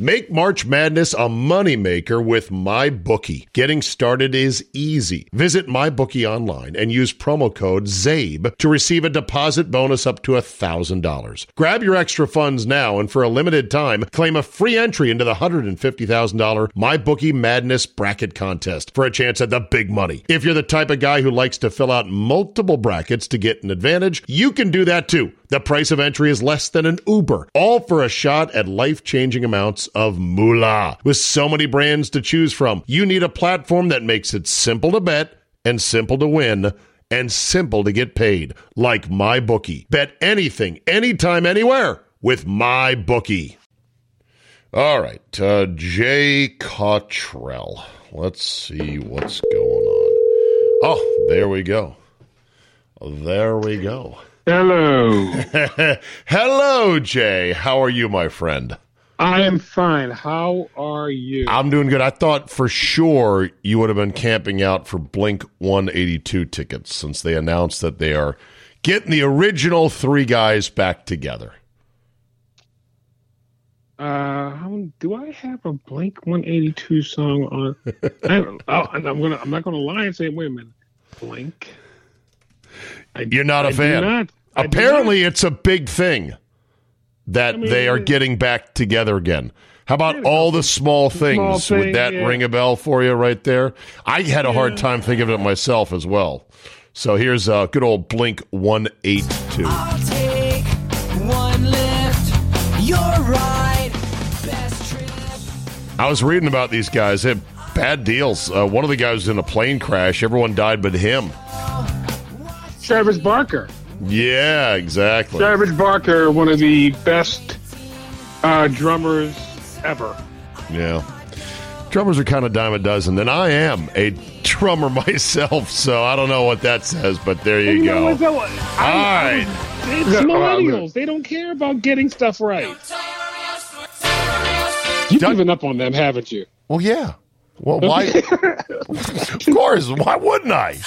Make March Madness a moneymaker with MyBookie. Getting started is easy. Visit MyBookie online and use promo code ZABE to receive a deposit bonus up to $1,000. Grab your extra funds now and for a limited time, claim a free entry into the $150,000 MyBookie Madness Bracket Contest for a chance at the big money. If you're the type of guy who likes to fill out multiple brackets to get an advantage, you can do that too. The price of entry is less than an Uber, all for a shot at life changing amounts of moolah. With so many brands to choose from, you need a platform that makes it simple to bet and simple to win and simple to get paid, like MyBookie. Bet anything, anytime, anywhere with MyBookie. All right, uh, Jay Cottrell. Let's see what's going on. Oh, there we go. There we go. Hello. Hello, Jay. How are you, my friend? I am fine. How are you? I'm doing good. I thought for sure you would have been camping out for Blink 182 tickets since they announced that they are getting the original three guys back together. Uh, do I have a Blink 182 song on? I, oh, I'm gonna. I'm not gonna lie and say, wait a minute, Blink. I, You're not a fan. Not, Apparently, it's a big thing that I mean, they are getting back together again. How about all the small things? Small thing, Would that yeah. ring a bell for you right there? I had a hard time thinking of it myself as well. So here's a uh, good old Blink 182. I'll take one lift. You're right. Best trip. I was reading about these guys. They had bad deals. Uh, one of the guys was in a plane crash. Everyone died but him. Travis Barker. Yeah, exactly. Savage Barker, one of the best uh, drummers ever. Yeah. Drummers are kind of dime a dozen, and I am a drummer myself, so I don't know what that says, but there you, You go. know, it's a- All I- right. It's millennials. They don't care about getting stuff right. You've Doug- given up on them, haven't you? Well, yeah. Well, why? of course. Why wouldn't I?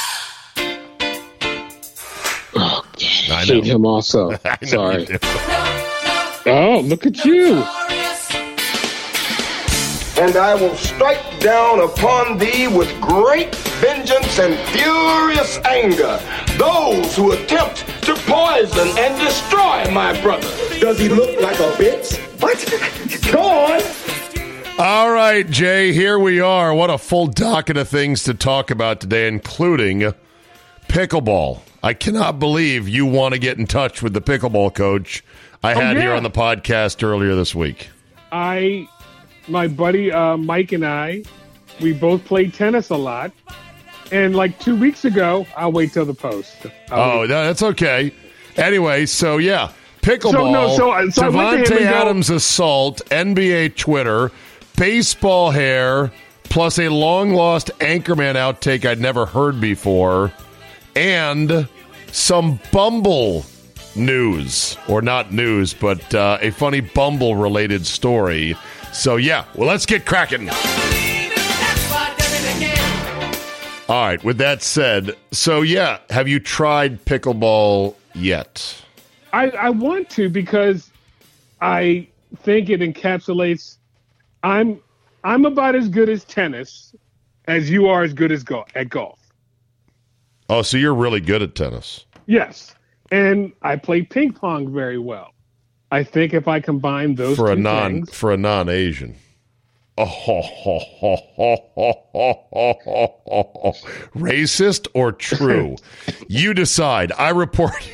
I Hate him also. I know Sorry. Oh, look at you. and I will strike down upon thee with great vengeance and furious anger those who attempt to poison and destroy my brother. Does he look like a bitch? What? Go on. All right, Jay, here we are. What a full docket of things to talk about today, including pickleball. I cannot believe you want to get in touch with the pickleball coach I had here yeah. on the podcast earlier this week. I, my buddy uh, Mike and I, we both play tennis a lot. And like two weeks ago, I'll wait till the post. I'll Oh, wait. that's okay. Anyway, so yeah, pickleball. So, no, so- so to Davante and go- Adams assault, NBA Twitter, baseball hair, plus a long lost Anchorman outtake I'd never heard before, and some Bumble news, or not news, but uh, a funny Bumble related story. So yeah, well, let's get cracking. All right. With that said, so yeah, have you tried pickleball yet? I, I want to because I think it encapsulates. I'm I'm about as good as tennis as you are as good as go- at golf. Oh, so you're really good at tennis. Yes. And I play ping pong very well. I think if I combine those for a non things, for a non Asian. Oh, racist or true? you decide. I report.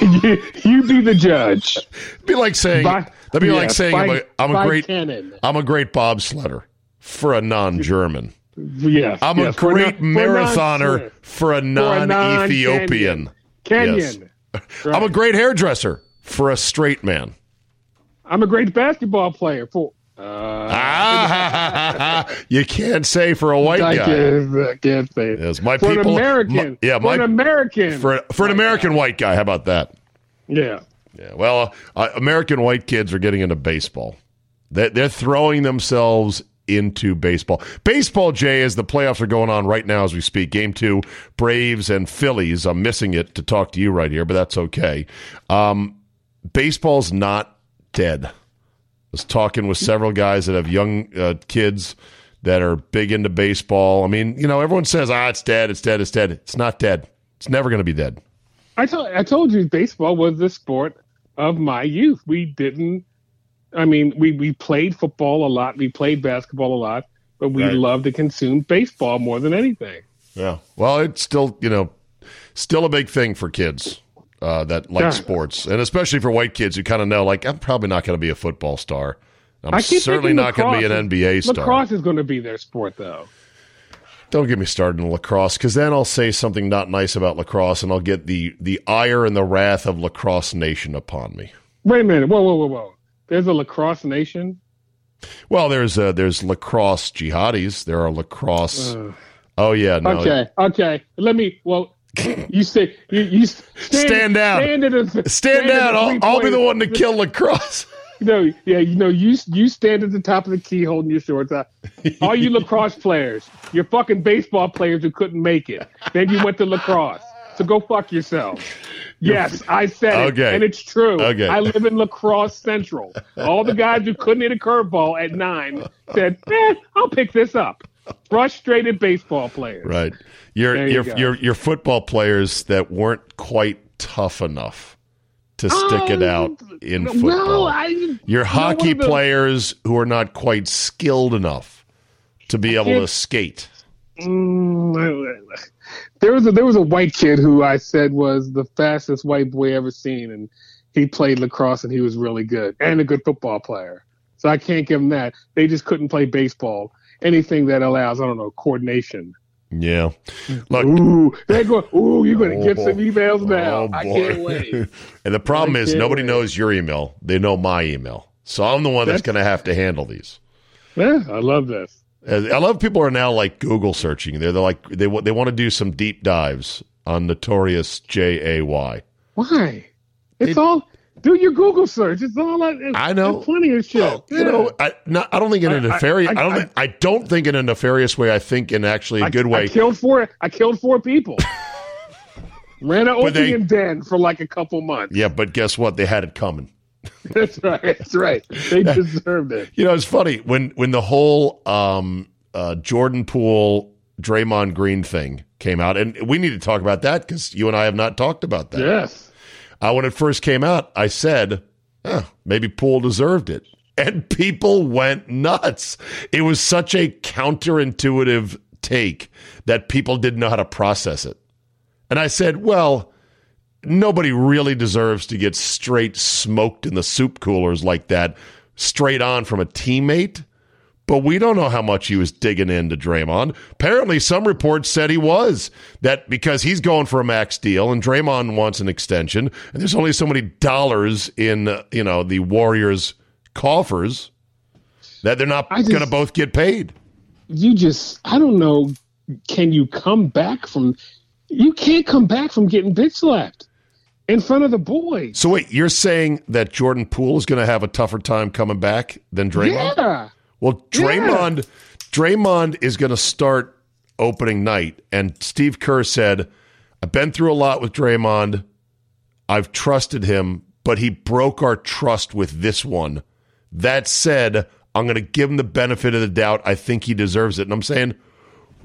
you, you, be the judge. Be like saying. By, that'd be yeah, like saying by, I'm a, I'm a great. Cannon. I'm a great bobsledder for a non-German. Yes, I'm yes, a great non- for marathoner non- for a non-Ethiopian. Kenyan. I'm a great hairdresser for a straight man. I'm a great basketball player for. Uh, Ah, you can't say for a white I guy. can't, I can't say it. Yes, my for people. an American. my- yeah, for my an American. for for an American white guy. How about that? yeah. Yeah. Well, uh, American white kids are getting into baseball. They're, they're throwing themselves into baseball. Baseball, Jay, as the playoffs are going on right now as we speak. Game two, Braves and Phillies. I'm missing it to talk to you right here, but that's okay. Um, baseball's not dead. I was talking with several guys that have young uh, kids that are big into baseball. I mean, you know, everyone says, ah, it's dead, it's dead, it's dead. It's not dead. It's never going to be dead. I I told you baseball was the sport of my youth. We didn't. I mean, we we played football a lot. We played basketball a lot, but we Right. loved to consume baseball more than anything. Yeah. Well, it's still, you know, still a big thing for kids uh, that like Yeah. sports, and especially for white kids who kind of know, like, I'm probably not going to be a football star. I'm certainly not going to be an NBA star. Lacrosse is going to be their sport, though. Don't get me started in lacrosse, because then I'll say something not nice about lacrosse, and I'll get the the ire and the wrath of lacrosse nation upon me. Wait a minute. Whoa, whoa, whoa, whoa. There's a lacrosse nation. Well, there's uh, there's lacrosse jihadis. There are lacrosse. oh yeah, no. Okay, okay. Let me. Well, you say you, you stand, Stand down. Stand, a, Stand at down. I'll, I'll be the one to kill lacrosse. No, yeah, you know, you you stand at the top of the key holding your shorts out. All you lacrosse players, you're fucking baseball players who couldn't make it. Then you went to lacrosse. So go fuck yourself. Yes, I said it, and it's true. Okay. I live in Lacrosse Central. All the guys who couldn't hit a curveball at nine said, "Eh, I'll pick this up." Frustrated baseball players. Right. Your you your your your football players that weren't quite tough enough to stick it out in No, football. I. your hockey the- players who are not quite skilled enough to be able to skate. Mm, there was a there was a white kid who I said was the fastest white boy ever seen, and he played lacrosse and he was really good and a good football player. So I can't give him that. They just couldn't play baseball. Anything that allows I don't know coordination. Yeah. Mm. Look, Ooh, they go. Ooh, you're gonna get some oh, emails oh, now. Oh, I can't wait. and the problem I is nobody wait. knows your email. They know my email. So I'm the one that's, That's- going to have to handle these. Yeah, I love this. Uh, I love people are now like Google searching. They're, they're like they they want to do some deep dives on notorious J A Y. Why? It's It- all. Do your Google search. It's all like. It's, I know. plenty of shit. Well, you know, I, not, I don't think in a nefarious. I, I- don't. think, I don't think in a nefarious way. I think in actually a I- good way. I killed four. I killed four people. Ran an opium den for like a couple months. yeah, but guess what? They had it coming. That's right. That's right. They deserved it. You know, it's funny when when the whole um, uh, Jordan Poole Draymond Green thing came out, and we need to talk about that because you and I have not talked about that. Yes. Uh, when it first came out, I said, "Oh, maybe Poole deserved it. And people went nuts. It was such a counterintuitive take that people didn't know how to process it. And I said, well, nobody really deserves to get straight smoked in the soup coolers like that, straight on from a teammate. But we don't know how much he was digging into Draymond. Apparently, some reports said he was. That because he's going for a max deal and Draymond wants an extension, and there's only so many dollars in uh, you know the Warriors' coffers that they're not going to both get paid. You just. I don't know. Can you come back from? You can't come back from getting bitch slapped in front of the boys. So wait, you're saying that Jordan Poole is going to have a tougher time coming back than Draymond? Yeah. Well, Draymond, Draymond is going to start opening night, and Steve Kerr said, "I've been through a lot with Draymond. I've trusted him, but he broke our trust with this one. That said, I'm going to give him the benefit of the doubt. I think he deserves it." And I'm saying,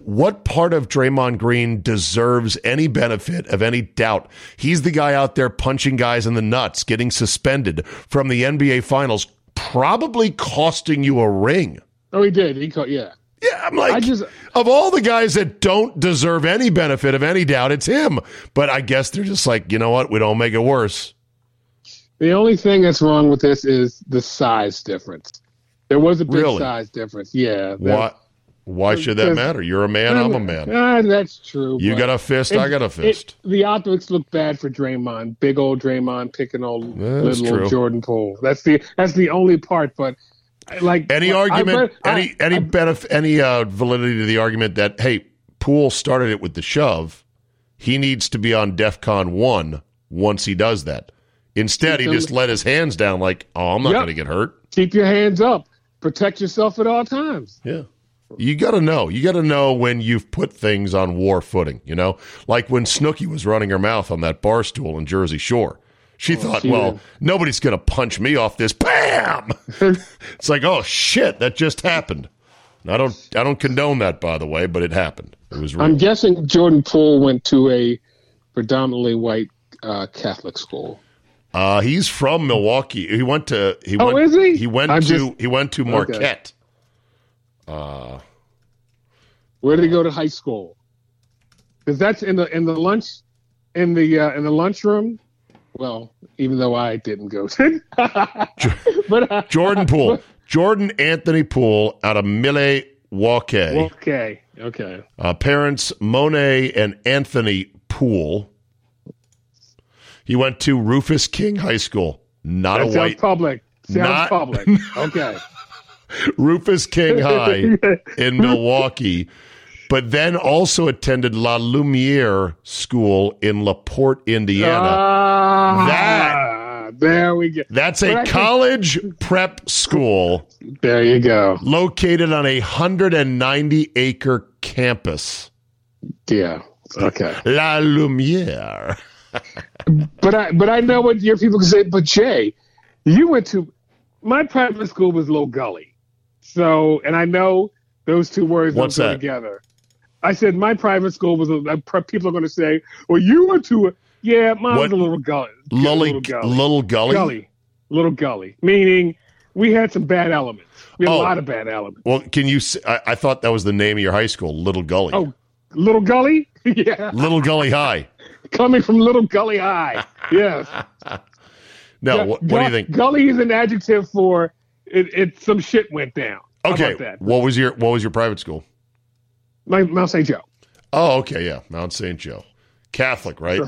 what part of Draymond Green deserves any benefit of any doubt? He's the guy out there punching guys in the nuts, getting suspended from the NBA Finals, probably costing you a ring. Oh, he did. He caught. Yeah. Yeah, I'm like, I just- of all the guys that don't deserve any benefit of any doubt, it's him. But I guess they're just like, you know what? We don't make it worse. The only thing that's wrong with this is the size difference. There was a big Really? size difference. Yeah. that- Why? Why should that matter? You're a man. I'm a man. Ah, that's true. You got a fist. I got a it- fist. the optics look bad for Draymond. Big old Draymond picking old that's little true. old Jordan Poole. That's the that's the only part. But like Any I argument? I- any any I- benefit? Any uh, validity to the argument that hey, Poole started it with the shove. He needs to be on DEFCON one once he does that. Instead, he just let his hands down, like, "Oh, I'm not Yep. going to get hurt." keep your hands up. Protect yourself at all times. Yeah. You got to know. You got to know when you've put things on war footing, you know? Like when Snooki was running her mouth on that bar stool in Jersey Shore. She thought, Oh, she well, did. nobody's going to punch me off this. Bam! it's like, oh shit, that just happened. And I don't I don't condone that by the way, but it happened. It was real. I'm guessing Jordan Poole went to a predominantly white uh, Catholic school. Uh, he's from Milwaukee. He went to he Oh, went is he? he went I'm to just- he went to Marquette. Where did he go to high school? Because that's in the in the lunch in the uh, in the lunchroom. Well, even though I didn't go to, but uh, Jordan Poole. Jordan Anthony Poole out of Milwaukee. okay, okay. Uh, parents Monet and Anthony Poole. He went to Rufus King High School. Not That a white public. Sounds Not- public. Okay. Rufus King High in Milwaukee, but then also attended La Lumiere School in LaPorte, Indiana. Ah, That- there we go. That's a college prep school There you go. located on a 190 acre campus. Yeah. Okay. La Lumiere. But I but I know what your people can say. But Jay, you went to my private school was Low Gully, so and I know those two words What's don't go that? together. I said my private school was. A, people are going to say, "Well, you went to a yeah, mine was a little gully, Lully, little gully, little gully. gully, little gully." Meaning, we had some bad elements. We had Oh. a lot of bad elements. Well, can you? I thought that was the name of your high school, Little Gully. Oh, Little Gully, yeah, Little Gully High. coming from Little Gully High, yes. No, Yeah, what, what do you think? Gully is an adjective for it. it some shit went down. Okay, what was your what was your private school? My, Mount St. Joe. Oh, okay, yeah, Mount St. Joe, Catholic, right?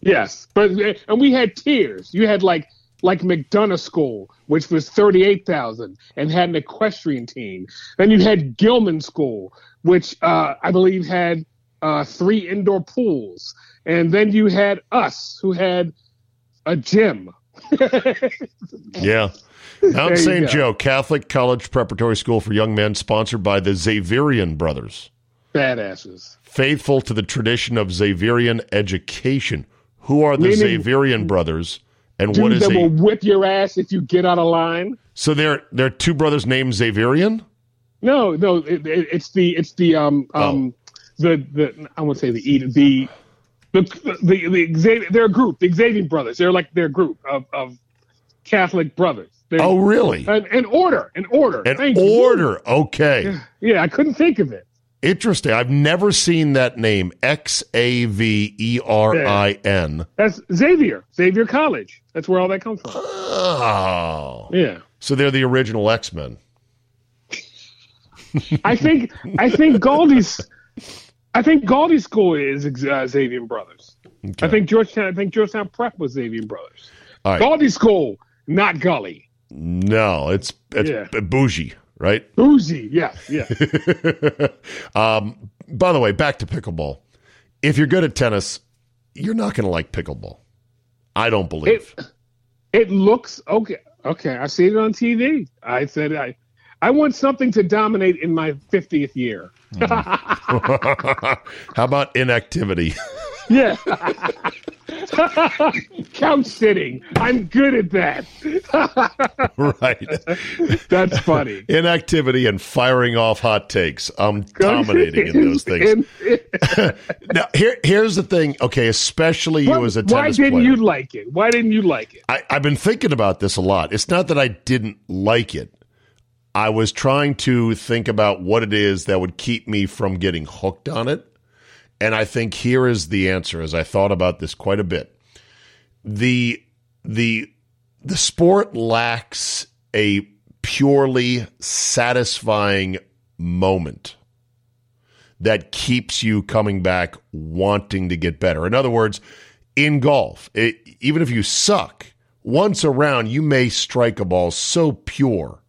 Yes, but and we had tiers. You had like like McDonough School, which was thirty eight thousand and had an equestrian team. Then you had Gilman School, which uh, I believe had uh, three indoor pools, and then you had us, who had a gym. Yeah. Mount St. Joe, Catholic College Preparatory School for Young Men, sponsored by the Xaverian Brothers. Badasses. Faithful to the tradition of Xaverian education. Who are the Meaning- Xaverian Brothers? And what is that will whip your ass if you get out of line. so they're they're two brothers named Xaverian? No, no, it, it, it's the it's the um um the the I won't say the E the the the, the Xavier, they're a group, the Xavier brothers. They're like their group of of Catholic brothers. They're, Oh, really? an, an order, an order, An Thank you. order. Okay. Yeah, I couldn't think of it. Interesting. I've never seen that name. X A V E R I N. That's Xavier, Xavier College. That's where all that comes from. Oh. Yeah, So they're the original X Men. I think I think Galdy's I think Galdy's school is uh, Xavier brothers. I think Georgetown. I think Georgetown Prep was Xavier brothers. All right. Galdy's school, not Gully. No, it's it's Yeah. bougie, right? Bougie, yes, yes. um, by the way, back to pickleball. If you're good at tennis, you're not going to like pickleball. I don't believe. It it looks okay. Okay, I see it on TV. I said I I want something to dominate in my 50th year. Mm. How about inactivity? Yeah. Couch sitting. I'm good at that. right. That's funny. Inactivity and firing off hot takes. I'm dominating in those things. Now, here, here's the thing. Okay, especially you as a tennis why didn't player. you like it? Why didn't you like it? I, I've been thinking about this a lot. It's not that I didn't like it. I was trying to think about what it is that would keep me from getting hooked on it. And I think here is the answer as I thought about this quite a bit. The the the sport lacks a purely satisfying moment that keeps you coming back wanting to get better. In other words, in golf, it, even if you suck, once around, you may strike a ball so pure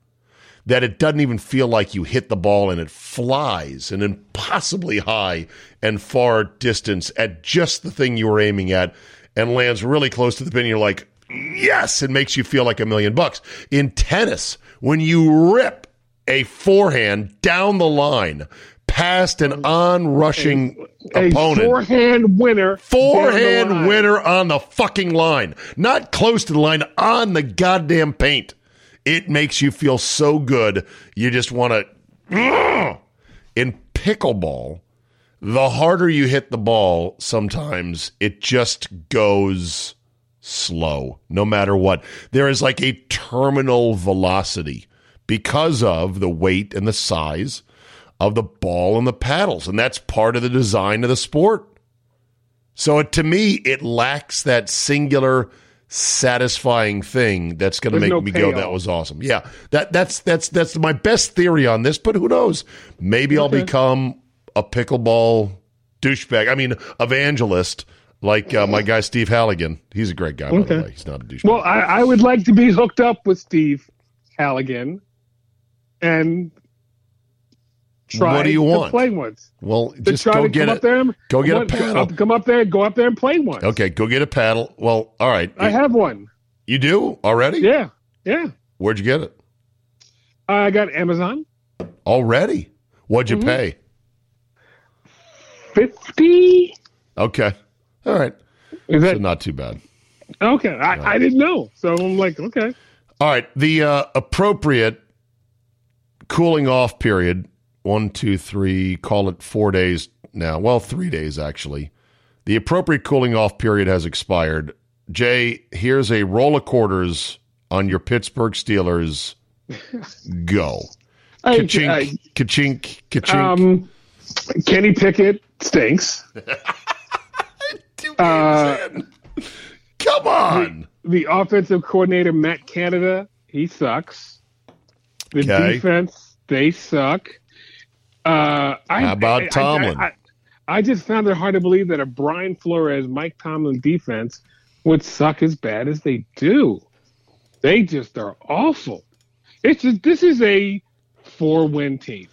that it doesn't even feel like you hit the ball and it flies an impossibly high and far distance at just the thing you were aiming at and lands really close to the pin. You're like, yes, it makes you feel like a million bucks. In tennis, when you rip a forehand down the line past an on rushing A opponent. forehand winner. Forehand winner on the fucking line. Not close to the line, on the goddamn paint. It makes you feel so good. You just want to. In pickleball, the harder you hit the ball, sometimes it just goes slow, no matter what. There is like a terminal velocity because of the weight and the size of the ball and the paddles. And that's part of the design of the sport. So it, to me, it lacks that singular satisfying thing that's going to make no me go, that was awesome. Yeah. That that's that's that's my best theory on this, but who knows? Maybe I'll become a pickleball douchebag. I mean, evangelist like uh, my guy Steve Halligan. He's a great guy, by the way. He's not a douchebag. Well, I, I would like to be hooked up with Steve Halligan and try What do you to want? play once. well, To just try go to get come a up there. go get a what- paddle. Come up there, go up there and play once. Okay, go get a paddle. Well, all right. I have one. you do already? Yeah, yeah. Where'd you get it? I got Amazon. Already? What'd you Mm-hmm. pay? Fifty. Okay. All right. Is So that not too bad. okay? I, I didn't know, so I'm like, okay. All right. The uh, appropriate cooling off period one, two, three, call it four days now. Well, three days actually. The appropriate cooling off period has expired. Jay, here's a roll of quarters on your Pittsburgh Steelers. Go. I, Ka-chink, I- ka-chink, ka-chink. um, Kenny Pickett stinks. Two uh. Come on. The offensive coordinator Matt Canada, he sucks. The Okay. defense, they suck. Uh, I, How about I- Tomlin? I, I just found it hard to believe that a Brian Flores, Mike Tomlin defense would suck as bad as they do. They just are awful. It's just, this is a four-win team.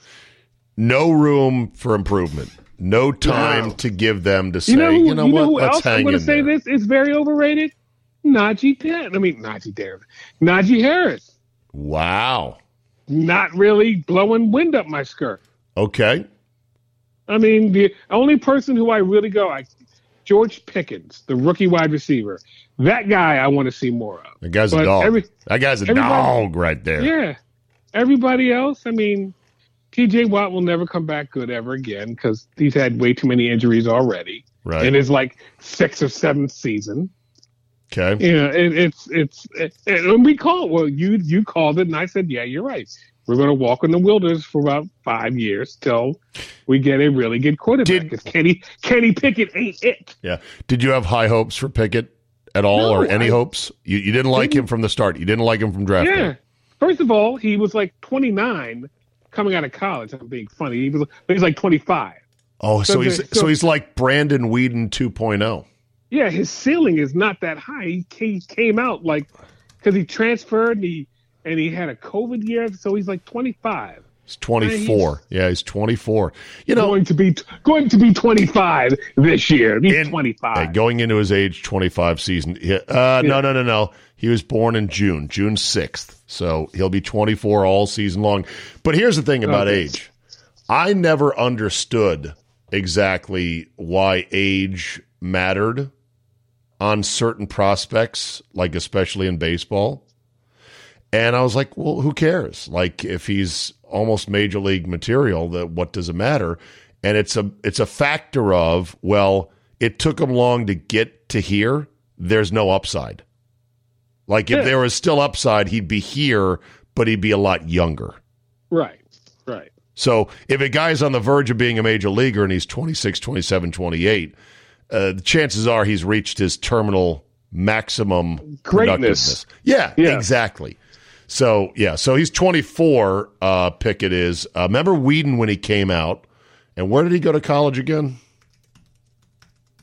no room for improvement. No time to give them to say, You know, you who, know, you what? know who Let's else I'm going to say there. this is very overrated? Najee Harris. I mean, Najee Harris. Najee Harris. Wow. Not really blowing wind up my skirt. Okay. I mean, the only person who I really go, I, George Pickens, the rookie wide receiver. That guy I want to see more of. That guy's a dog. every- that guy's a dog right there. Yeah. Everybody else, I mean, TJ Watt will never come back good ever again because he's had way too many injuries already Right. in his like sixth or seventh season. okay. you know, it, it's it's it, and we call it. Well, you you called it, and I said, yeah, you're right. We're going to walk in the wilderness for about five years till we get a really good quarterback. Did- Because Kenny Kenny Pickett ain't it. Yeah. Did you have high hopes for Pickett at all, or any I- hopes? You, you didn't like him from the start. You didn't like him from draft Yeah. day. First of all, he was like 29 coming out of college. I'm being funny. He was he was like 25. Oh, so, So he's so, so- he's like Brandon Weeden oh. 2.0. Yeah, his ceiling is not that high. He, he came out like because he transferred and he and he had a COVID year, so he's like 25. He's 24. yeah, he's 24. You know, going to be going to be 25 this year. He's in- 25. Hey, going into his age 25 season. Yeah, Uh, No, no, no, no. He was born in June, June 6th. So he'll be 24 all season long. But here's the thing about Okay. age I never understood exactly why age mattered on certain prospects, like especially in baseball. And I was like, well, who cares? Like if he's almost major league material, that what does it matter? And it's a it's a factor of, well, it took him long to get to here. There's no upside. Like if Yeah. there was still upside, he'd be here, but he'd be a lot younger. Right. Right. So if a guy's on the verge of being a major leaguer and he's 26, 27, 28, uh, the chances are he's reached his terminal maximum Greatness. Yeah, Yeah. exactly. So yeah, so he's 24. Uh, Pickett is. Uh, remember Weeden when he came out, and where did he go to college again?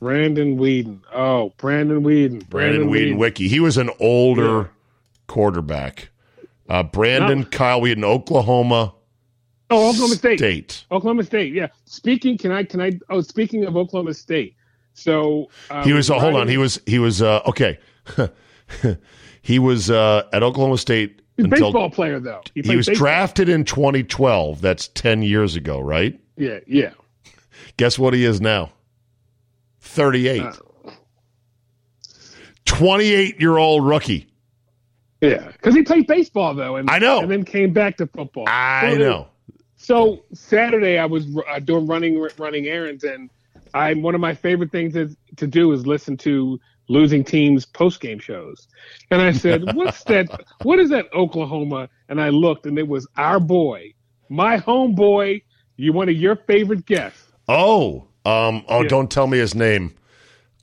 Brandon Weeden. Oh, Brandon Weeden. Brandon Weeden Wiki. He was an older Yeah. quarterback. Uh, Brandon No. Kyle Weeden, Oklahoma Oh, Oklahoma State. State. Oklahoma State. Yeah. Speaking, can I? Can I? Oh, speaking of Oklahoma State. So uh, He was. Uh, hold on. He was. He was. Uh, okay. he was uh, at Oklahoma State He's a baseball player though. he played was baseball. drafted in 2012. That's 10 years ago, right? Yeah. Yeah. Guess what he is now? 38. Uh. 28 year old rookie. Yeah. Because he played baseball though, and I know. and then came back to football. I So- know. So Saturday, I was uh, doing running running errands, and I one of my favorite things is, to do is listen to losing teams post game shows. And I said, "What's that? What is that Oklahoma?" And I looked, and it was our boy, my homeboy. You one of your favorite guests. Oh, um, oh, Yeah. don't tell me his name.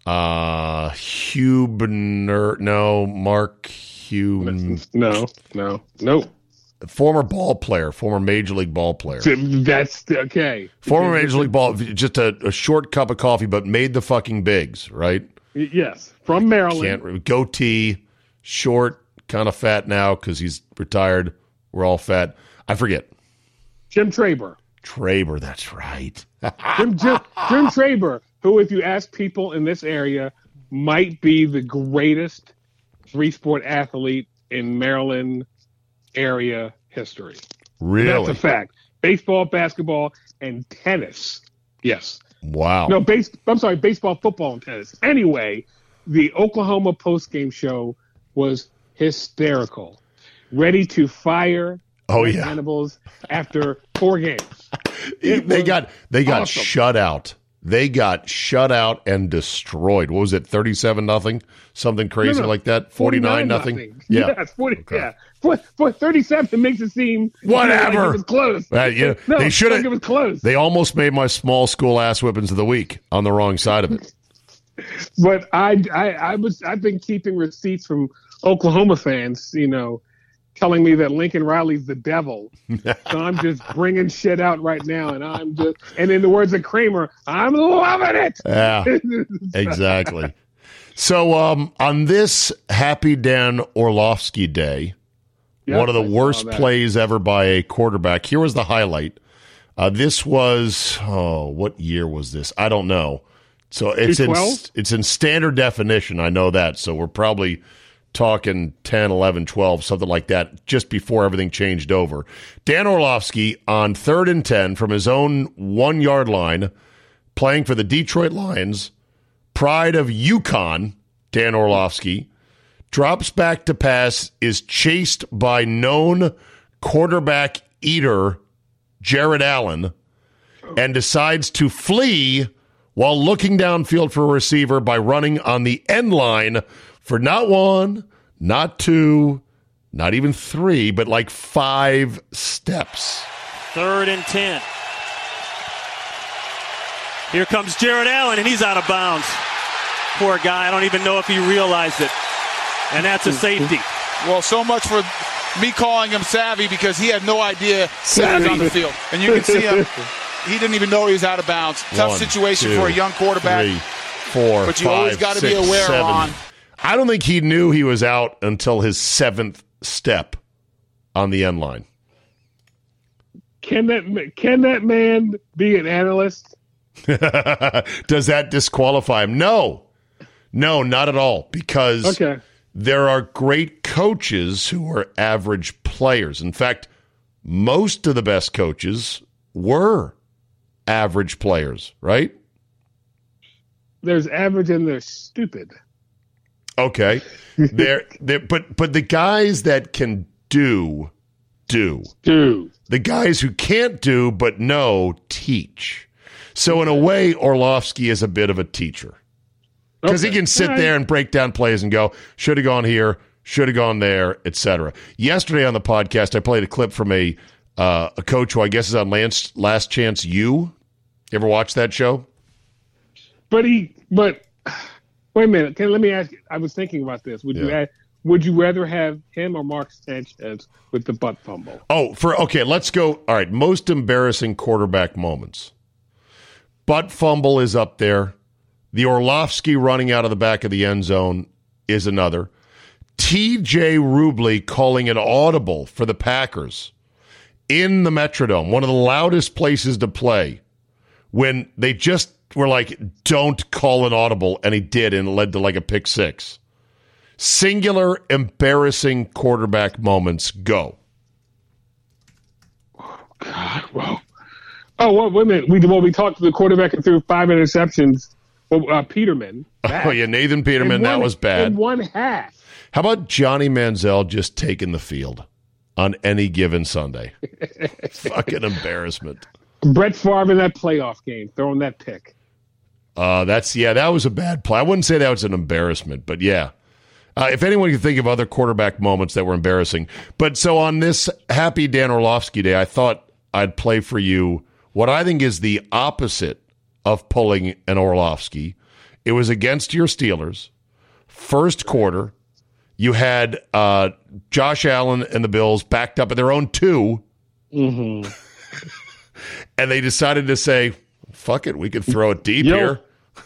Uh, Hubner. No, Mark Hugh. No, no, no. Former ball player, former major league ball player. That's okay. Former major league ball, just a, a short cup of coffee, but made the fucking bigs, right? Yes, from Maryland. Can't goatee, short, kind of fat now because he's retired. We're all fat. I forget. Jim Traber. Traber, that's right. Jim, Jim, Jim Traber, who, if you ask people in this area, might be the greatest three sport athlete in Maryland area history. really? That's a fact. Baseball, basketball, and tennis. Yes. Wow. No, base. I'm sorry, baseball, football, and tennis. Anyway, the Oklahoma post game show was hysterical. Ready to fire Oh, yeah. Venables after four games. It they got they got awesome. shut out. They got shut out and destroyed. What was it? Thirty-seven nothing, something crazy no. like that. Forty-nine nothing. Yeah. Yes, 40, yeah. For, for 37 makes it seem Whatever. Like it was close. Uh, yeah, no, they should like it was close. They almost made my small school ass whippings of the week on the wrong side of it. but I, I, I was, I've been keeping receipts from Oklahoma fans, you know, telling me that Lincoln Riley's the devil. so I'm just bringing shit out right now, and I'm just, and in the words of Kramer, I'm loving it. Yeah, exactly. So, um, on this Happy Dan Orlovsky day, Yep, one of the I worst plays ever by a quarterback. Here was the highlight. Uh, this was oh, what year was this? I don't know. So it's in it's in standard definition. I know that. So we're probably talking 10, 11, 12, something like that, just before everything changed over. Dan Orlovsky on third and 10 from his own one yard line, playing for the Detroit Lions, pride of UConn, Dan Orlovsky, drops back to pass, is chased by known quarterback eater Jared Allen, and decides to flee while looking downfield for a receiver by running on the end line for not one, not two, not even three, but like five steps. Third and 10. Here comes Jared Allen, and he's out of bounds. Poor guy. I don't even know if he realized it. And that's a safety. Well, so much for me calling him savvy because he had no idea he was on the field. And you can see him. He didn't even know he was out of bounds. Tough One, situation two, for a young quarterback. Three, four, But you always gotta be aware seven. on- I don't think he knew he was out until his seventh step on the end line. Can that can that man be an analyst? Does that disqualify him? No. No, not at all. Because Okay. there are great coaches who are average players. In fact, most of the best coaches were average players, right? there's average and there's stupid. Okay. they're, they're, but but the guys that can do do. Do. The guys who can't do but know teach. So in a way, Orlovsky is a bit of a teacher because he can sit right. there and break down plays and go, should have gone here, should have gone there, etc. Yesterday on the podcast, I played a clip from a uh, a coach who I guess is on Last, Last Chance U. You ever watch that show? But he, but wait a minute. Can let me ask you. I was thinking about this. Would you add, would you rather have him or Mark Sanchez with the butt fumble? Oh, for okay, let's go. All right, most embarrassing quarterback moments. Butt fumble is up there. The Orlovsky running out of the back of the end zone is another. TJ Rubley calling an audible for the Packers in the Metrodome, one of the loudest places to play, when they just were like, don't call an audible, and he did, and it led to like a pick six. Singular embarrassing quarterback moments go. God, whoa. Oh, well, wait a minute. We well, we talked to the quarterback and threw five interceptions. Well, uh, Peterman. Oh yeah, Nathan Peterman, that was bad. In one half. How about Johnny Manziel just taking the field on any given Sunday? Fucking embarrassment. Brett Favre in that playoff game throwing that pick. Uh, that's yeah, that was a bad play. I wouldn't say that was an embarrassment, but yeah. Uh, if anyone can think of other quarterback moments that were embarrassing, but so on this happy Dan Orlovsky day, I thought I'd play for you what I think is the opposite of pulling an Orlovsky. It was against your Steelers, first quarter. You had uh, Josh Allen and the Bills backed up at their own 2 and they decided to say, "Fuck it, we could throw it deep Yo. here."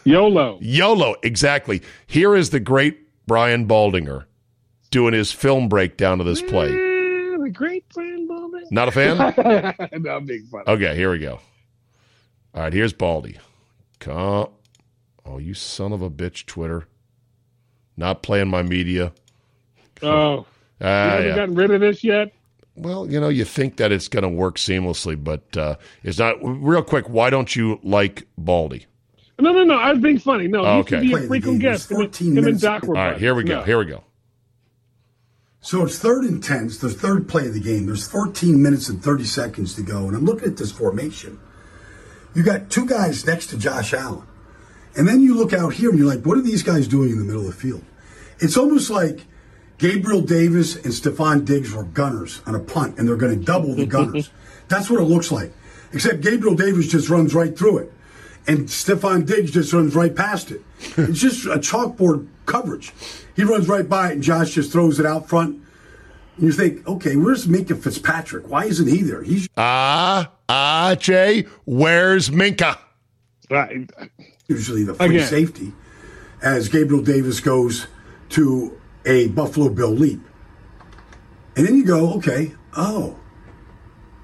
YOLO. YOLO, exactly. Here is the great Brian Baldinger doing his film breakdown of this play. Eh, the great friend Bobby. Not a fan? no, I'm being funny. Okay, here we go. All right, here's Baldy. Come. Oh, you son of a bitch, Twitter. Not playing my media. Oh, you Ah, haven't yeah. gotten rid of this yet? Well, you know, you think that it's going to work seamlessly, but uh, it's not. Real quick, why don't you like Baldy? No, no, no. I was being funny. No, you Okay. should be Play a the frequent guest. Him 14 him and minutes. Doc were All right, here we go. No. Here we go. So it's third and 10. It's the third play of the game. There's 14 minutes and 30 seconds to go. And I'm looking at this formation. You got two guys next to Josh Allen. And then you look out here and you're like, what are these guys doing in the middle of the field? It's almost like Gabriel Davis and Stefon Diggs were gunners on a punt, and they're going to double the gunners. That's what it looks like. Except Gabriel Davis just runs right through it. And Stefon Diggs just runs right past it. It's just a chalkboard coverage. He runs right by it, and Josh just throws it out front. And you think, okay, where's Minkah Fitzpatrick? Why isn't he there? He's Ah, ah, Jay, where's Minkah? Right. usually the free Again. safety as Gabriel Davis goes to a Buffalo Bill leap. And then you go, okay, oh,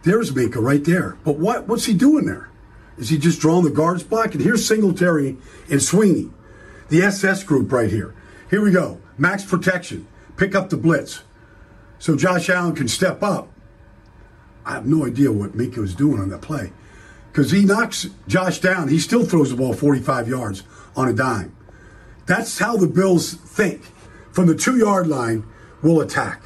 there's Minkah right there. But what what's he doing there? Is he just drawing the guards block? And here's Singletary and Sweeney, the SS group right here. Here we go. Max protection. Pick up the blitz. So Josh Allen can step up. I have no idea what Minkah was doing on that play. Because he knocks Josh down, he still throws the ball 45 yards on a dime. That's how the Bills think. From the two yard line, we'll attack.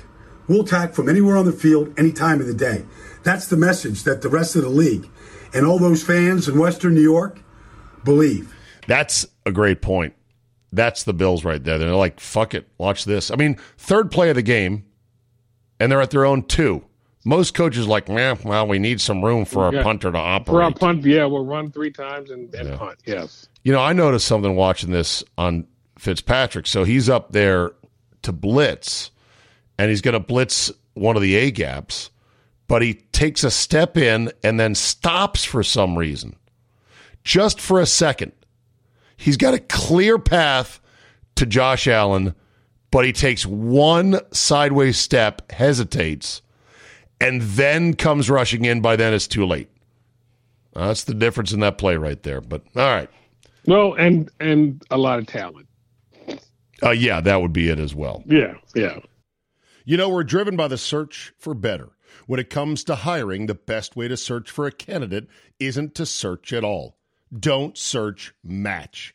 We'll attack from anywhere on the field, any time of the day. That's the message that the rest of the league and all those fans in Western New York believe. That's a great point. That's the Bills right there. They're like, fuck it, watch this. I mean, third play of the game, and they're at their own two. Most coaches are like, man, well, we need some room for our Yeah. punter to operate. For our punt, yeah, we'll run three times and, and Yeah. punt. Yes. You know, I noticed something watching this on Fitzpatrick. So he's up there to blitz, and he's going to blitz one of the A gaps, but he takes a step in and then stops for some reason, just for a second. He's got a clear path to Josh Allen, but he takes one sideways step, hesitates, and then comes rushing in. By then, it's too late. That's the difference in that play right there. But all right. Well, and and a lot of talent. Uh, yeah, that would be it as well. Yeah, yeah. You know, we're driven by the search for better. When it comes to hiring, the best way to search for a candidate isn't to search at all. Don't search match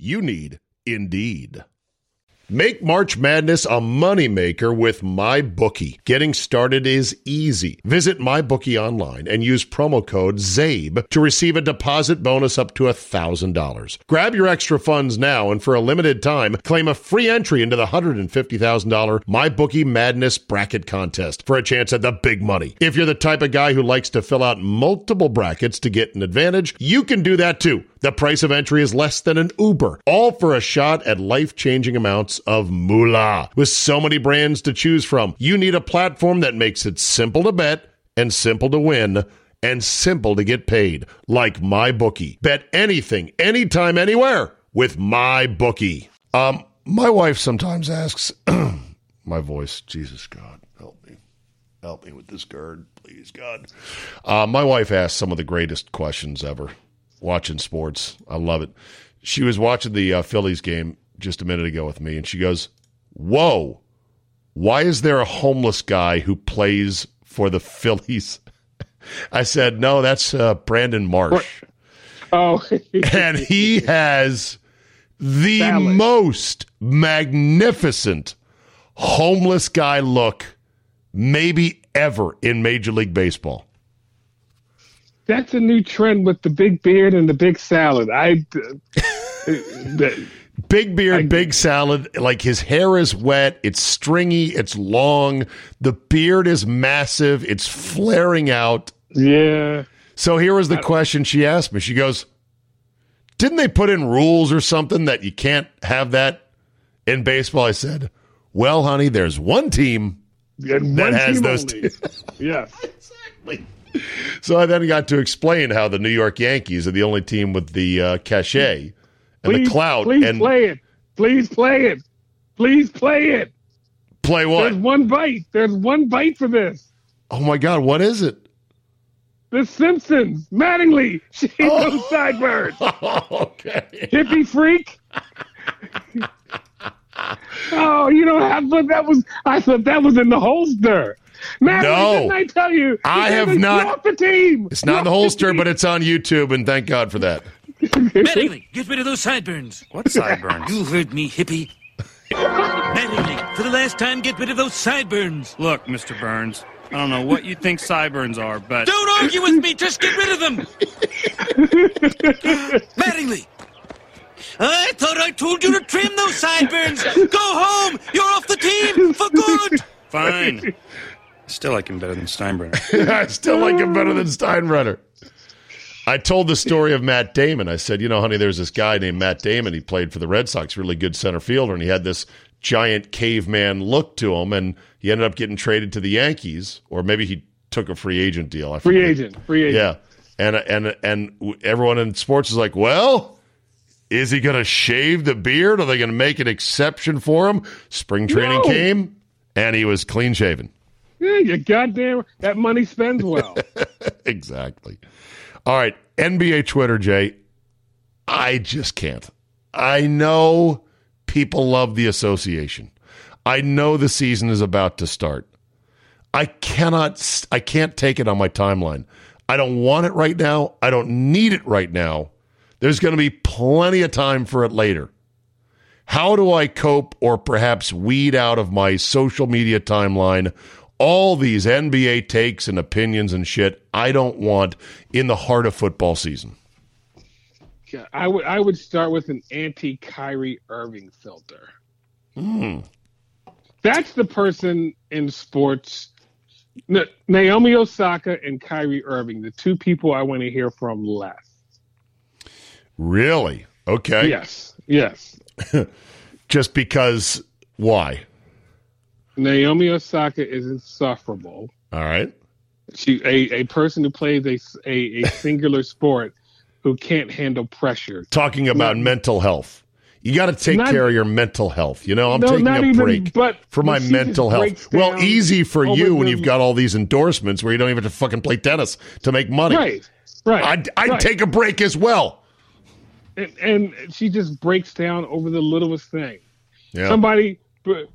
You need Indeed. Make March Madness a moneymaker with MyBookie. Getting started is easy. Visit MyBookie online and use promo code ZABE to receive a deposit bonus up to $1,000. Grab your extra funds now and for a limited time, claim a free entry into the $150,000 MyBookie Madness Bracket Contest for a chance at the big money. If you're the type of guy who likes to fill out multiple brackets to get an advantage, you can do that too. The price of entry is less than an Uber, all for a shot at life changing amounts of moolah. With so many brands to choose from, you need a platform that makes it simple to bet and simple to win and simple to get paid, like MyBookie. Bet anything, anytime, anywhere with MyBookie. Um, my wife sometimes asks, my voice, Jesus God, help me. Help me with this GERD, please, God. Uh, my wife asks some of the greatest questions ever watching sports. I love it. She was watching the uh, Phillies game just a minute ago with me, and she goes, Whoa, why is there a homeless guy who plays for the Phillies? I said, No, that's uh, Brandon Marsh. Oh, and he has the Valid. most magnificent homeless guy look maybe ever in Major League Baseball. that's a new trend with the big beard and the big salad. I, the- Big beard, big salad. Like his hair is wet. It's stringy. It's long. The beard is massive. It's flaring out. yeah. So here was the question she asked me. She goes, Didn't they put in rules or something that you can't have that in baseball? I said, Well, honey, there's one team. That one has team those only. yes. So I then got to explain how the New York Yankees are the only team with the uh, cachet and Please, the clout please and play it. Please play it. Please play it. play what? There's one bite. There's one bite for this. Oh my God, what is it? The Simpsons. Mattingly. Shave Oh. those sideburns. okay. Hippie freak. oh, you don't have, but that was, I thought that was in the holster. Mattingly, No. didn't I tell you? I have not- the team. It's not in the holster, but it's on YouTube, and thank God for that. Mattingly, get rid of those sideburns. What sideburns? You heard me, hippie. Mattingly, for the last time, get rid of those sideburns. Look, Mr. Burns, I don't know what you think sideburns are, but Don't argue with me, just get rid of them. Mattingly, I thought I told you to trim those sideburns. Go home. You're off the team for good. fine. Still like him better than Steinbrenner. I still like him better than Steinbrenner. I told the story of Matt Damon. I said, you know, honey, there's this guy named Matt Damon. He played for the Red Sox, really good center fielder, and he had this giant caveman look to him, and he ended up getting traded to the Yankees, or maybe he took a free agent deal. I Free agent. Free agent. Yeah, and and and everyone in sports is like, well, is he going to shave the beard? Are they going to make an exception for him? Spring training No. came, and he was clean shaven. Yeah, you goddamn, that money spends well. exactly. All right, NBA Twitter, Jay. I just can't. I know people love the association. I know the season is about to start. I cannot I can't take it on my timeline. I don't want it right now. I don't need it right now. There's going to be plenty of time for it later. How do I cope or perhaps weed out of my social media timeline all these NBA takes and opinions and shit I don't want in the heart of football season? Yeah, I would I would start with an anti Kyrie Irving filter. Hmm. That's the person in sports. Na- Naomi Osaka and Kyrie Irving, the two people I want to hear from less. Really? Okay. Yes, yes. Just because why? Naomi Osaka is insufferable. All right. She a, a person who plays a, a, a singular sport who can't handle pressure. Talking about Not- mental health. You got to take Not- care of your mental health. You know, I'm No, taking a even- break but- for my mental health. Well, easy for you when you've got all these endorsements where you don't even have to fucking play tennis to make money. Right, right. I'd, I'd right. take a break as well. and, and she just breaks down over the littlest thing. Yeah. Somebody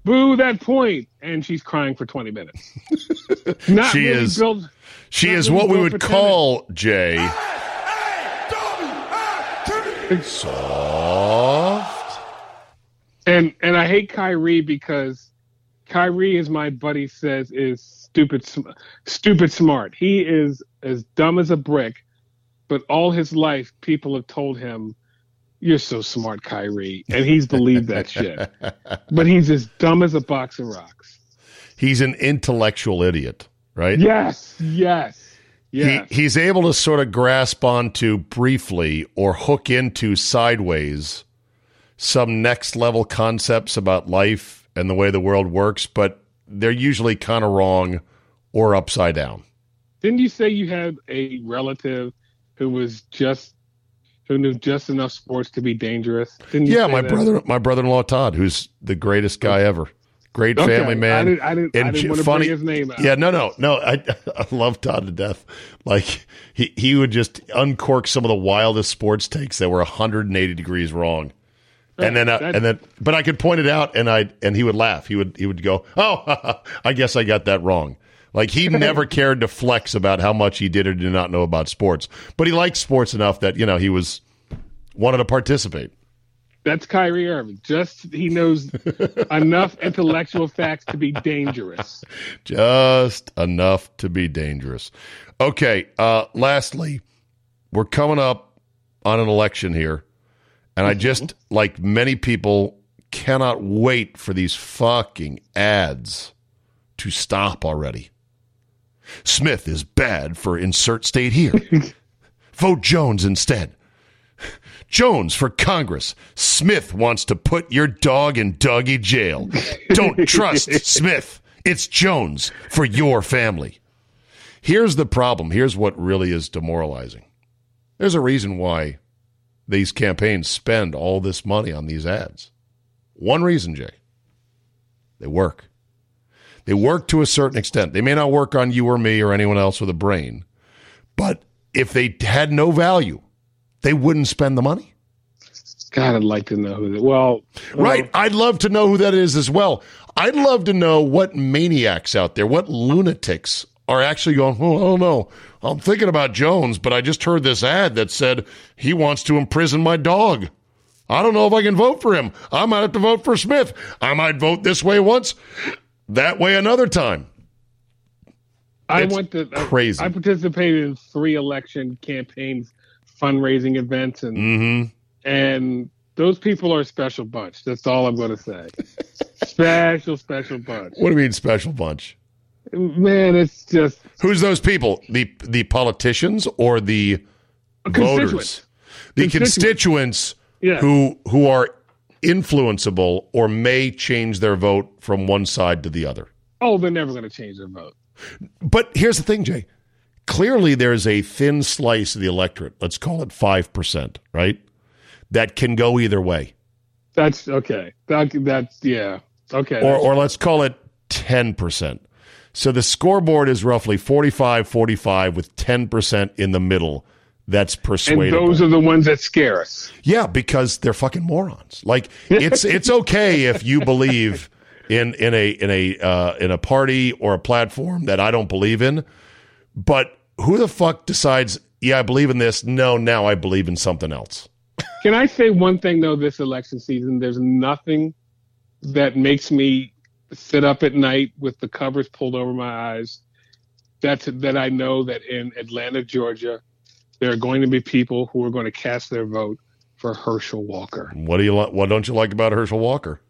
boo that point, and she's crying for twenty minutes. Not She really is- built- She not is really what we would for call, Jay, soft. And and I hate Kyrie because Kyrie, as my buddy says, is stupid, stupid smart. He is as dumb as a brick, but all his life people have told him, "You're so smart, Kyrie," and he's believed that shit. But he's as dumb as a box of rocks. He's an intellectual idiot, right? Yes, yes, yes. He, he's able to sort of grasp onto briefly or hook into sideways some next level concepts about life and the way the world works, but they're usually kind of wrong or upside down. Didn't you say you had a relative who was just who knew just enough sports to be dangerous? Didn't Yeah, my that? brother, my brother-in-law Todd, who's the greatest guy ever. Great Okay, family man. I didn't, I didn't, I didn't want to funny- bring his name out. Yeah, no, no, no. I, I love Todd to death. Like he, he would just uncork some of the wildest sports takes that were 180 degrees wrong. And then, uh, and then, but I could point it out, and I, and he would laugh. He would, he would go, "Oh, I guess I got that wrong." Like he never cared to flex about how much he did or did not know about sports, but he liked sports enough that you know he was wanted to participate. That's Kyrie Irving. Just he knows enough intellectual facts to be dangerous. just enough to be dangerous. Okay, uh, lastly, we're coming up on an election here, and I just, like many people, cannot wait for these fucking ads to stop already. Smith is bad for insert state here. Vote Jones instead. Jones for Congress. Smith wants to put your dog in doggy jail. Don't trust Smith. It's Jones for your family. Here's the problem. Here's what really is demoralizing. There's a reason why these campaigns spend all this money on these ads. One reason, Jay. They work. They work to a certain extent. They may not work on you or me or anyone else with a brain, but if they had no value, they wouldn't spend the money. God, I'd like to know who. That, well, Right. I'd love to know who that is as well. I'd love to know what maniacs out there, what lunatics are actually going, oh, oh I don't know. I'm thinking about Jones, but I just heard this ad that said he wants to imprison my dog. I don't know if I can vote for him. I might have to vote for Smith. I might vote this way once, that way another time. I It's went to crazy. I, participated in three election campaigns, fundraising events, and Mm-hmm. and those people are a special bunch. That's all I'm going to say. special, special bunch. What do you mean, special bunch? Man, it's just Who's those people? The the politicians or the voters? The Constituents. constituents Yeah. who who are influenceable or may change their vote from one side to the other. oh, they're never going to change their vote. But here's the thing, Jay. Clearly, there's a thin slice of the electorate. Let's call it five percent, right? That can go either way, That's okay. That, that's yeah. Okay. or or let's call it ten percent. So the scoreboard is roughly 45 45 with 10% in the middle. That's and those are the ones that scare us. Yeah, because they're fucking morons. Like it's it's okay if you believe in in a in a uh, in a party or a platform that I don't believe in, but who the fuck decides? Yeah, I believe in this. No, now I believe in something else. Can I say one thing though? This election season, there's nothing that makes me sit up at night with the covers pulled over my eyes. That's that I know that in Atlanta, Georgia, there are going to be people who are going to cast their vote for Herschel Walker. What do you like? What don't you like about Herschel Walker?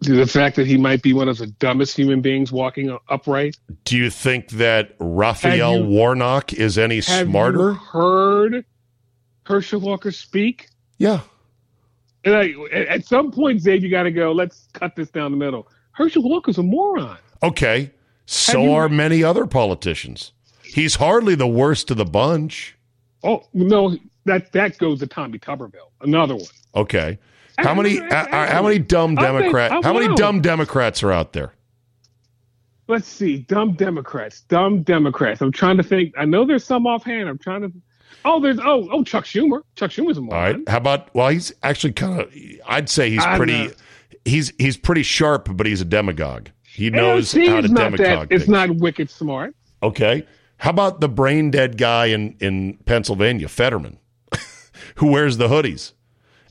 The fact that he might be one of the dumbest human beings walking upright. Do you think that Raphael you- Warnock is any Have smarter? you heard Herschel Walker speak? Yeah. And I, at at some point, Zabe, you got to go. Let's cut this down the middle. Herschel Walker's a moron. Okay. So you- are many other politicians. He's hardly the worst of the bunch. Oh no, that that goes to Tommy Tuberville, another one. Okay. How many I- uh, how many dumb think- Democrat how many dumb Democrats are out there? Let's see, dumb Democrats, dumb Democrats. I'm trying to think. I know there's some offhand. I'm trying to. Oh, there's oh oh Chuck Schumer. Chuck Schumer's a All moron. right. How about well he's actually kind of I'd say he's I pretty know. he's he's pretty sharp but he's a demagogue. He knows how to demagogue. that. It's not wicked smart. Okay. How about the brain dead guy in, in Pennsylvania, Fetterman, who wears the hoodies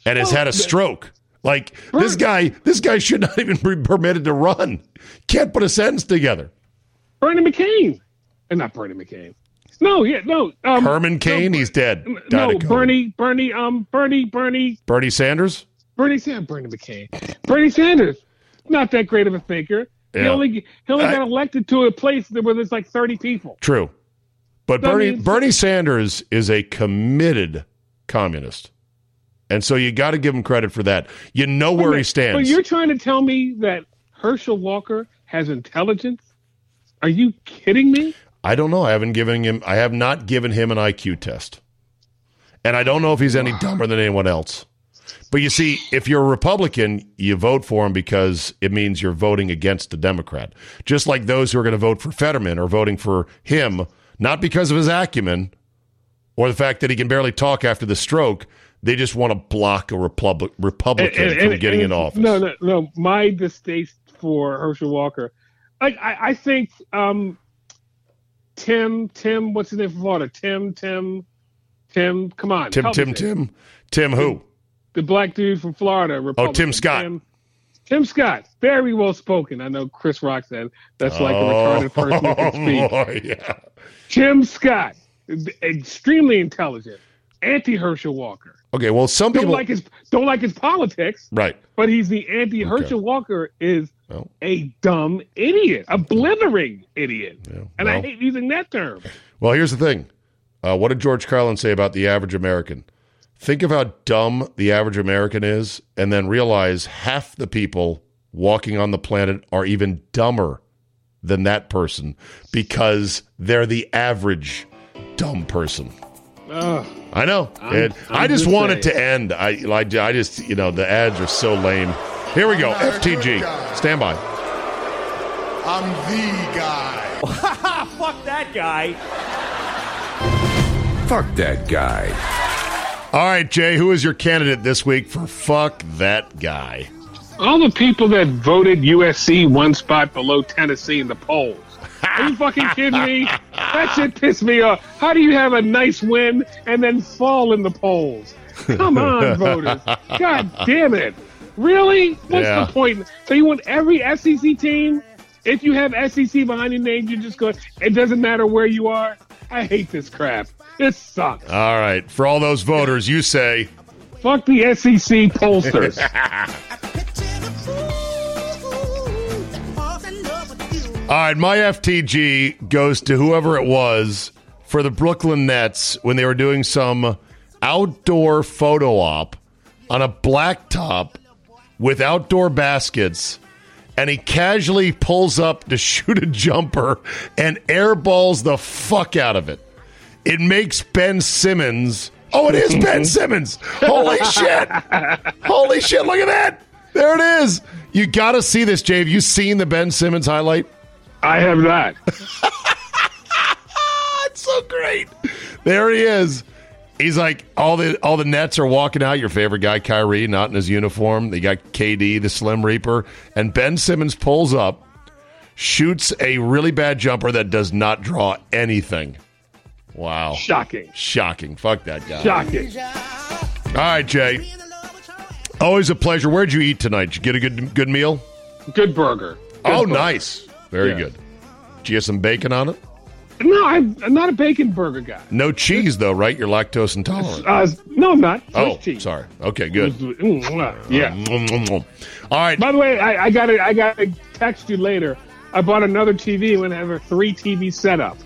and has had a stroke? Like this guy, this guy should not even be permitted to run. Can't put a sentence together. Bernie McCain, and not Bernie McCain. No, yeah, no. Um, Herman Cain, he's dead. Died No. Bernie, Bernie, um, Bernie, Bernie, Bernie Sanders. Bernie Sanders, Bernie McCain, Bernie Sanders. Not that great of a thinker. He only he only I- got elected to a place where there's like 30 people. True, but I Bernie mean- Bernie Sanders is a committed communist, and so you got to give him credit for that. You know where he But stands. you're trying to tell me that Herschel Walker has intelligence? Are you kidding me? I don't know. I haven't given him. I have not given him an IQ test, and I don't know if he's any dumber than anyone else. But you see, if you're a Republican, you vote for him because it means you're voting against a Democrat. Just like those who are going to vote for Fetterman are voting for him, not because of his acumen or the fact that he can barely talk after the stroke. They just want to block a Republic, Republican And- from and- getting and- in office. No, no, no. My distaste for Herschel Walker. Like I, I think um, Tim, Tim, what's his name from Florida? Tim, Tim, Tim. Come on, Tim, Tim. Tim, Tim, who? the black dude from Florida. Oh, Tim Scott. Tim, Tim Scott, very well spoken. I know Chris Rock said that's like a Oh, retarded person who can speak. boy, yeah. Tim Scott, extremely intelligent, anti Herschel Walker. Okay, well, some Don't people like his don't like his politics, right. but he's the anti Herschel Walker is Well. a dumb idiot, a blithering idiot, and I hate using that term. Well, here's the thing. Uh, what did George Carlin say about the average American? Think of how dumb the average American is, and then realize half the people walking on the planet are even dumber than that person because they're the average dumb person. Ugh. I know. I'm- It- I I'm just just want it to end. I, like, I just, you know, the ads are so lame. Here we go. FTG. Stand by. I'm the guy. Fuck that guy. Fuck that guy. All right, Jay, who is your candidate this week for fuck that guy? All the people that voted USC one spot below Tennessee in the polls. Are you fucking kidding me? That shit pissed me off. How do you have a nice win and then fall in the polls? Come on, voters. God damn it. Really? What's Yeah. the point? So you want every SEC team? If you have SEC behind your name, you just go, it doesn't matter where you are? I hate this crap. It sucks. All right. For all those voters, you say. Fuck the SEC pollsters. All right, my FTG goes to whoever it was for the Brooklyn Nets when they were doing some outdoor photo op on a blacktop with outdoor baskets. And he casually pulls up to shoot a jumper and airballs the fuck out of it. It makes Ben Simmons. Oh, it is Ben Simmons. Holy shit. Holy shit. Look at that. There it is. You got to see this, Jay. Have you seen the Ben Simmons highlight? I have not. it's so great. There he is. He's like all the all the Nets are walking out. Your favorite guy, Kyrie, not in his uniform. They got KD, the Slim Reaper, and Ben Simmons pulls up, shoots a really bad jumper that does not draw anything. Wow, Shocking. shocking! Fuck that guy. Shocking. All right, Jay. Always a pleasure. Where'd you eat tonight? Did you get a good good meal? Good burger. Good oh, burger. nice. Very Yeah. good. Did you get some bacon on it? No, I'm, I'm not a bacon burger guy. No cheese, though, right? You're lactose intolerant. Uh, no, I'm not. Swiss oh, cheese. sorry. Okay, good. Mm. Yeah. Mm, mm, mm. All right. By the way, I, I gotta I gotta text you later. I bought another TV and I have a three TV setup.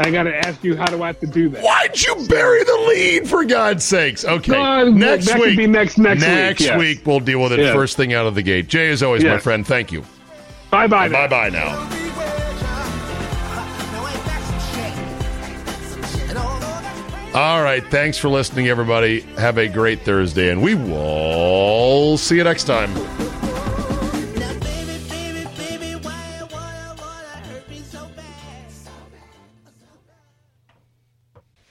I gotta ask you how do I have to do that? Why'd you bury the lead for God's sakes? Okay, next that could week. be next- next week, Next yes. week we'll deal with it Yes. first thing out of the gate. Jay, as always, my friend. Thank you. Bye bye. Bye bye now. All right. Thanks for listening, everybody. Have a great Thursday, and we will see you next time.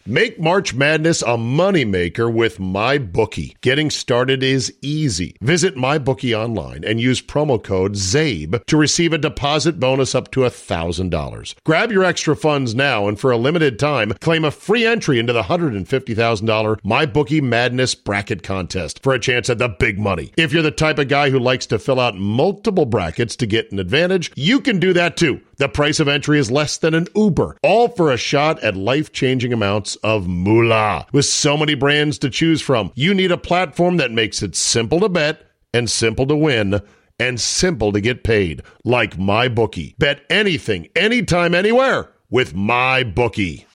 Make March Madness a moneymaker with MyBookie. Getting started is easy. Visit MyBookie online and use promo code ZABE to receive a deposit bonus up to $1,000. Grab your extra funds now and for a limited time, claim a free entry into the $150,000 MyBookie Madness Bracket Contest for a chance at the big money. If you're the type of guy who likes to fill out multiple brackets to get an advantage, you can do that too. The price of entry is less than an Uber, all for a shot at life changing amounts of moolah. With so many brands to choose from, you need a platform that makes it simple to bet and simple to win and simple to get paid, like MyBookie. Bet anything, anytime, anywhere with MyBookie.